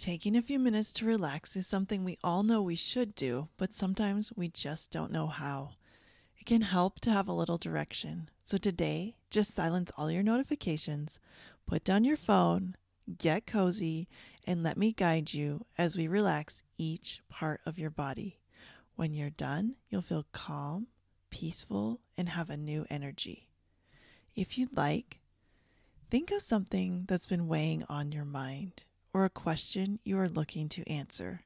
Taking a few minutes to relax is something we all know we should do, but sometimes we just don't know how. It can help to have a little direction. So today, just silence all your notifications, put down your phone, get cozy, and let me guide you as we relax each part of your body. When you're done, you'll feel calm, peaceful, and have a new energy. If you'd like, think of something that's been weighing on your mind or a question you are looking to answer.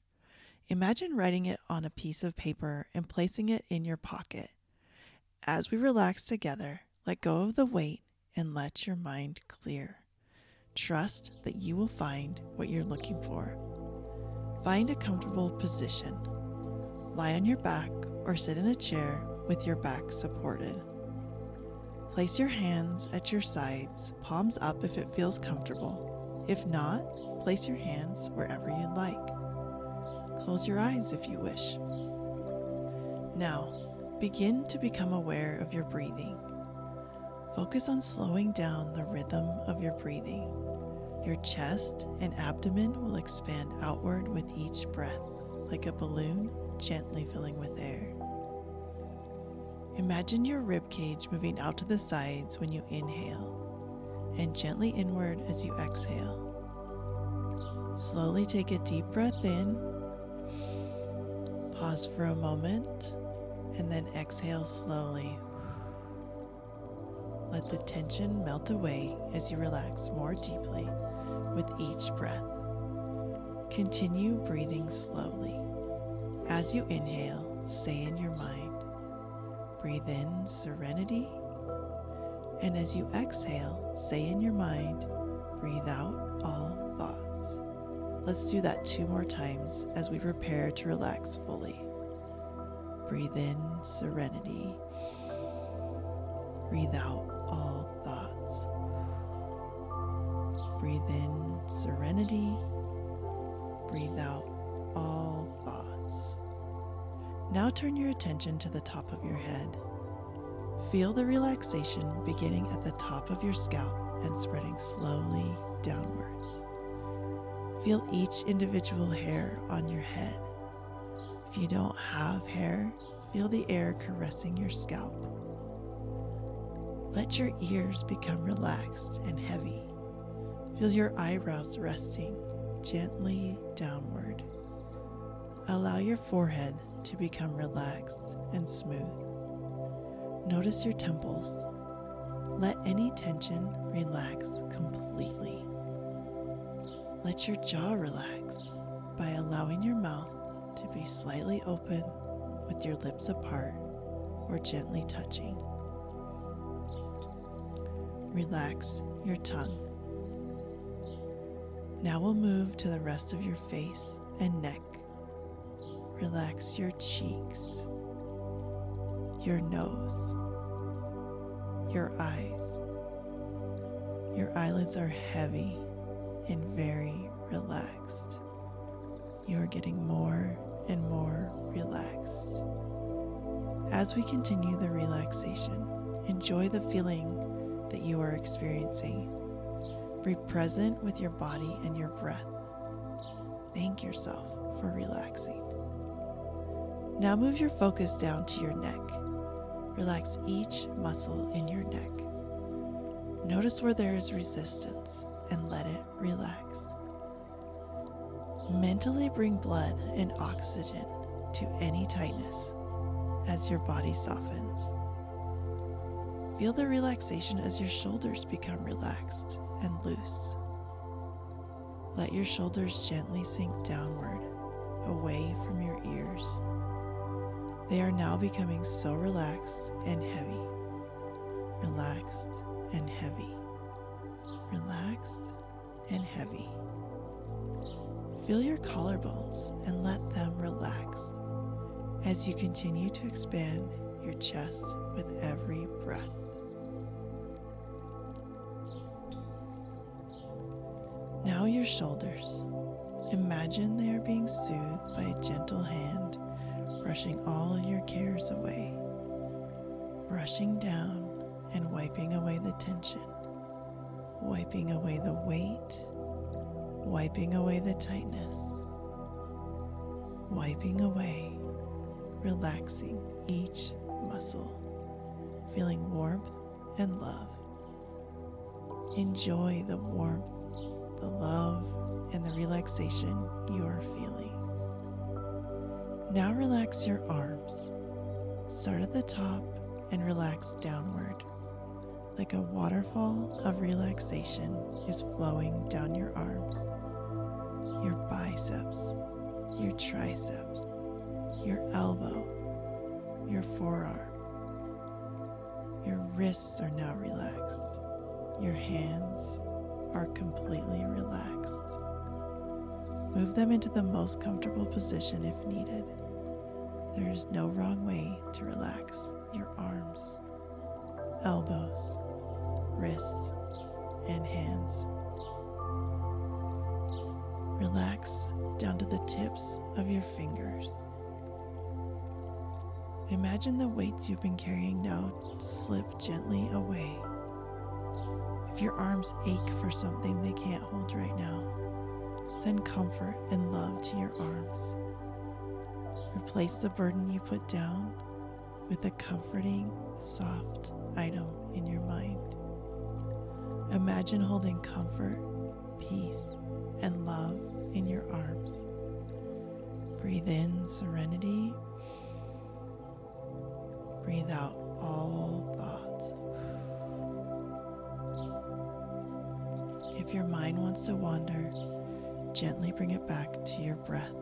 Imagine writing it on a piece of paper and placing it in your pocket. As we relax together, let go of the weight and let your mind clear. Trust that you will find what you're looking for. Find a comfortable position. Lie on your back or sit in a chair with your back supported. Place your hands at your sides, palms up if it feels comfortable. If not, Place your hands wherever you like. Close your eyes if you wish. Now, begin to become aware of your breathing. Focus on slowing down the rhythm of your breathing. Your chest and abdomen will expand outward with each breath, like a balloon gently filling with air. Imagine your rib cage moving out to the sides when you inhale and gently inward as you exhale. Slowly take a deep breath in. Pause for a moment and then exhale slowly. Let the tension melt away as you relax more deeply with each breath. Continue breathing slowly. As you inhale, say in your mind, breathe in serenity. And as you exhale, say in your mind, breathe out all. Let's do that two more times as we prepare to relax fully. Breathe in serenity. Breathe out all thoughts. Breathe in serenity. Breathe out all thoughts. Now turn your attention to the top of your head. Feel the relaxation beginning at the top of your scalp and spreading slowly downwards. Feel each individual hair on your head. If you don't have hair, feel the air caressing your scalp. Let your ears become relaxed and heavy. Feel your eyebrows resting gently downward. Allow your forehead to become relaxed and smooth. Notice your temples. Let any tension relax completely. Let your jaw relax by allowing your mouth to be slightly open with your lips apart or gently touching. Relax your tongue. Now we'll move to the rest of your face and neck. Relax your cheeks, your nose, your eyes. Your eyelids are heavy and very relaxed. You are getting more and more relaxed. As we continue the relaxation, enjoy the feeling that you are experiencing. Be present with your body and your breath. Thank yourself for relaxing. Now move your focus down to your neck. Relax each muscle in your neck. Notice where there is resistance and let it relax. Mentally bring blood and oxygen to any tightness as your body softens. Feel the relaxation as your shoulders become relaxed and loose. Let your shoulders gently sink downward, away from your ears. They are now becoming so relaxed and heavy, relaxed and heavy relaxed and heavy. Feel your collarbones and let them relax as you continue to expand your chest with every breath. Now, your shoulders. Imagine they are being soothed by a gentle hand, brushing all your cares away, brushing down and wiping away the tension, wiping away the weight, wiping away the tightness, wiping away, relaxing each muscle, feeling warmth and love. Enjoy the warmth, the love, and the relaxation you are feeling. Now relax your arms. Start at the top and relax downward. Like a waterfall of relaxation is flowing down your arms, your biceps, your triceps, your elbow, your forearm. Your wrists are now relaxed. Your hands are completely relaxed. Move them into the most comfortable position if needed. There is no wrong way to relax your arms, elbows, wrists, and hands. Relax down to the tips of your fingers. Imagine the weights you've been carrying now slip gently away. If your arms ache for something they can't hold right now, send comfort and love to your arms. Replace the burden you put down with a comforting, soft item in your mind. Imagine holding comfort, peace, and love in your arms. Breathe in serenity. Breathe out all thoughts. If your mind wants to wander, gently bring it back to your breath.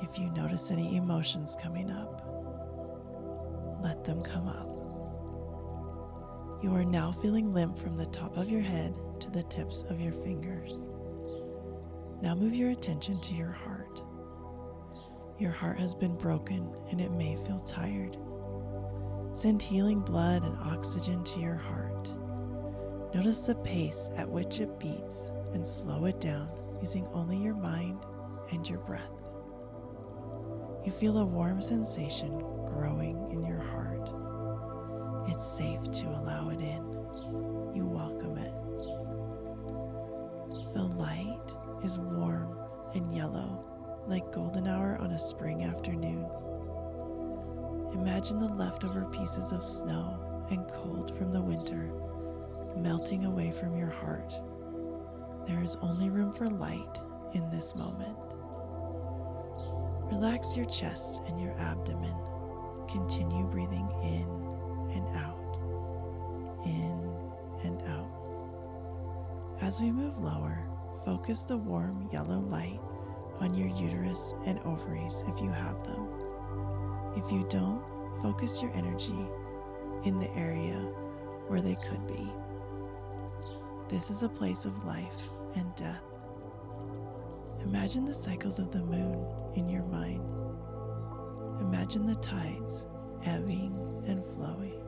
If you notice any emotions coming up, let them come up. You are now feeling limp from the top of your head to the tips of your fingers. Now move your attention to your heart. Your heart has been broken and it may feel tired. Send healing blood and oxygen to your heart. Notice the pace at which it beats and slow it down using only your mind and your breath. You feel a warm sensation growing in your heart. It's safe to allow it in. You welcome it. The light is warm and yellow, like golden hour on a spring afternoon. Imagine the leftover pieces of snow and cold from the winter melting away from your heart. There is only room for light in this moment. Relax your chest and your abdomen. Continue breathing in and out, in and out. As we move lower, focus the warm yellow light on your uterus and ovaries if you have them. If you don't, focus your energy in the area where they could be. This is a place of life and death. Imagine the cycles of the moon in your mind. Imagine the tides ebbing and flowing,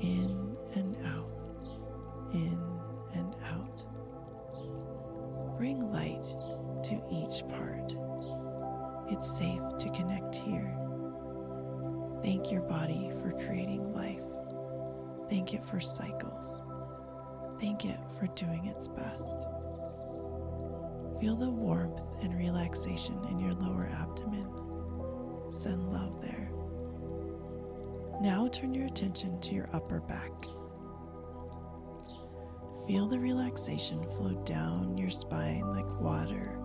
in and out, in and out. Bring light to each part. It's safe to connect here. Thank your body for creating life. Thank it for cycles. Thank it for doing its best. Feel the warmth and relaxation in your lower abdomen. Send love there. Now turn your attention to your upper back. Feel the relaxation flow down your spine like water,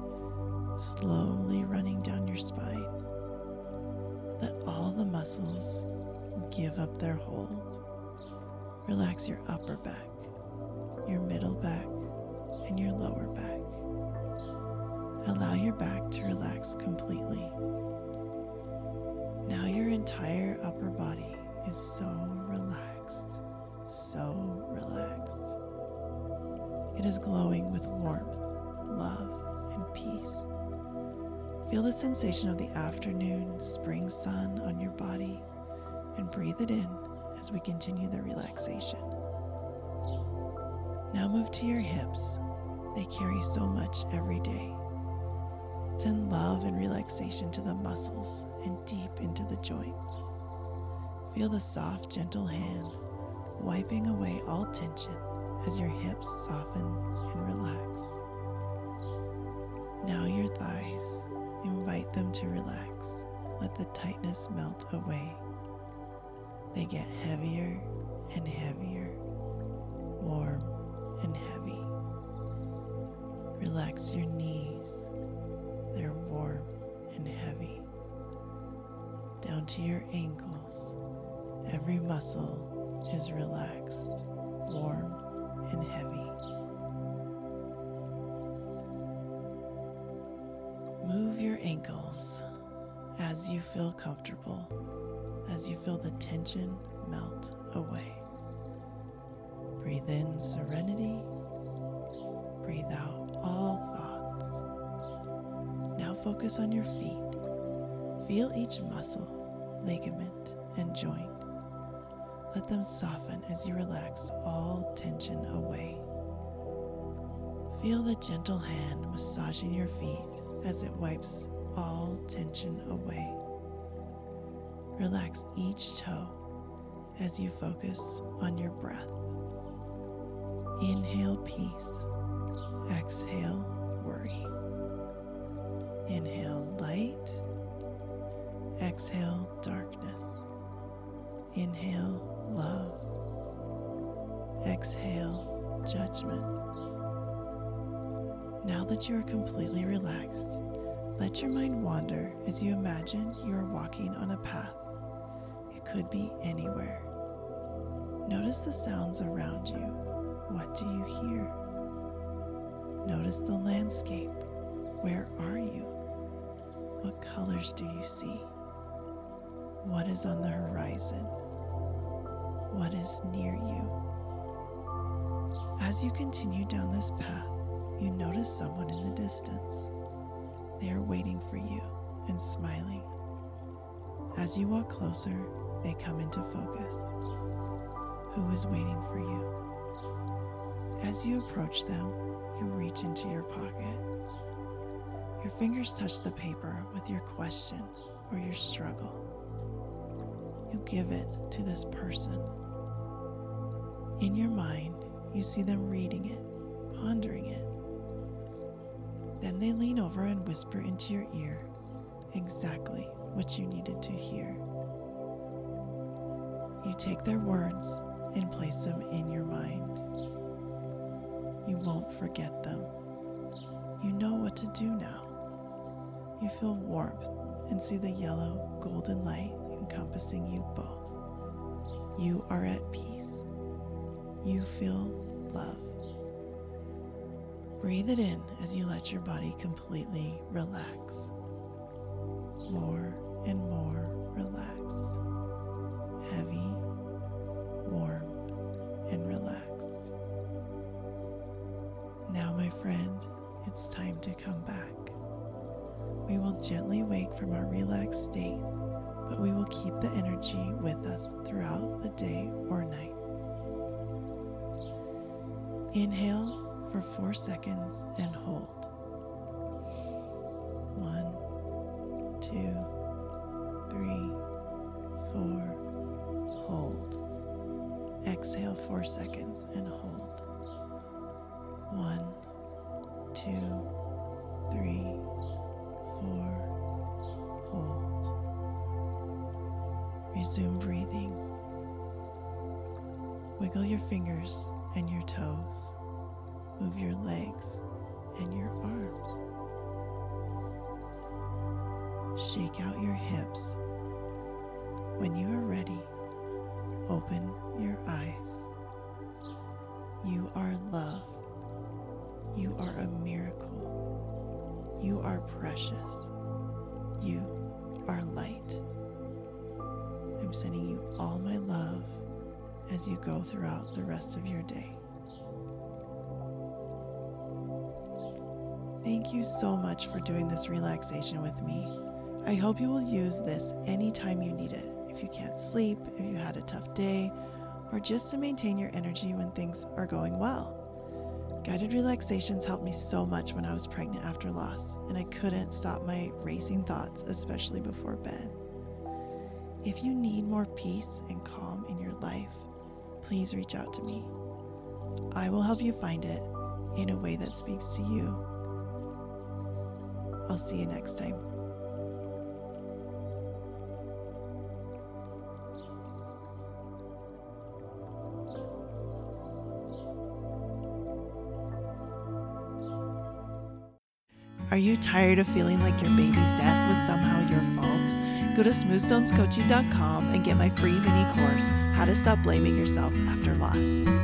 slowly running down your spine. Let all the muscles give up their hold. Relax your upper back, your middle back, and your lower back. Allow your back to relax completely. Now your entire upper body is so relaxed, so relaxed. It is glowing with warmth, love, and peace. Feel the sensation of the afternoon spring sun on your body and breathe it in as we continue the relaxation. Now move to your hips. They carry so much every day. Send love and relaxation to the muscles and deep into the joints. Feel the soft, gentle hand wiping away all tension as your hips soften and relax. Now your thighs, invite them to relax. Let the tightness melt away. They get heavier and heavier, warm and heavy. Relax your knees. They're warm and heavy. Down to your ankles. Muscle is relaxed, warm and heavy. Move your ankles as you feel comfortable, as you feel the tension melt away. Breathe in serenity, breathe out all thoughts. Now focus on your feet. Feel each muscle, ligament, and joint. Let them soften as you relax all tension away. Feel the gentle hand massaging your feet as it wipes all tension away. Relax each toe as you focus on your breath. Inhale peace, exhale worry. Inhale light, exhale darkness. Inhale love, exhale judgment. Now that you are completely relaxed, let your mind wander as you imagine you are walking on a path. It could be anywhere. Notice the sounds around you. What do you hear? Notice the landscape. Where are you? What colors do you see? What is on the horizon? What is near you? As you continue down this path, you notice someone in the distance. They are waiting for you and smiling. As you walk closer, they come into focus. Who is waiting for you? As you approach them, you reach into your pocket. Your fingers touch the paper with your question or your struggle. You give it to this person. In your mind, you see them reading it, pondering it. Then they lean over and whisper into your ear exactly what you needed to hear. You take their words and place them in your mind. You won't forget them. You know what to do now. You feel warmth and see the yellow golden light encompassing you both. You are at peace. You feel love. Breathe it in as you let your body completely relax. More and more relaxed. Heavy, warm, and relaxed. Now, my friend, it's time to come back. We will gently wake from our relaxed state, but we will keep the energy with us throughout the day or night. Inhale for four seconds and hold. One, two, three, four, hold. Exhale four seconds and hold. One, two, three, four, hold. Resume breathing. Wiggle your fingers and your toes. Move your legs and your arms. Shake out your hips. When you are ready, open your eyes. You are love. You are a miracle. You are precious. You are light. I'm sending you all my love as you go throughout the rest of your day. Thank you so much for doing this relaxation with me. I hope you will use this anytime you need it. If you can't sleep, if you had a tough day, or just to maintain your energy when things are going well. Guided relaxations helped me so much when I was pregnant after loss, and I couldn't stop my racing thoughts, especially before bed. If you need more peace and calm in your life, please reach out to me. I will help you find it in a way that speaks to you. I'll see you next time. Are you tired of feeling like your baby's death was somehow your fault? Go to smoothstonescoaching.com and get my free mini course, How to Stop Blaming Yourself After Loss.